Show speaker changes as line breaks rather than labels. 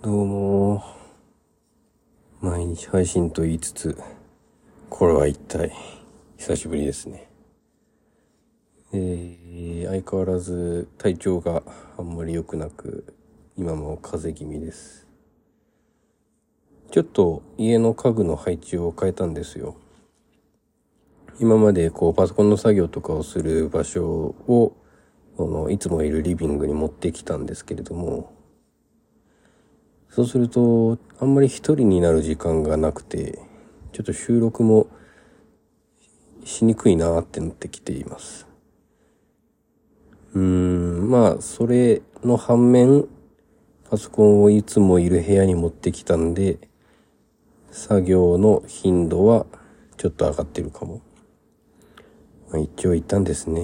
どうも。毎日配信と言いつつ、これは一体、久しぶりですね。えー、相変わらず体調があんまり良くなく、今も風邪気味です。ちょっと家の家具の配置を変えたんですよ。今までこうパソコンの作業とかをする場所を、このいつもいるリビングに持ってきたんですけれども、そうすると、あんまり一人になる時間がなくて、ちょっと収録もしにくいなってなってきています。うーん、まあ、それの反面、パソコンをいつもいる部屋に持ってきたんで、作業の頻度はちょっと上がってるかも。まあ、一長一短ですね。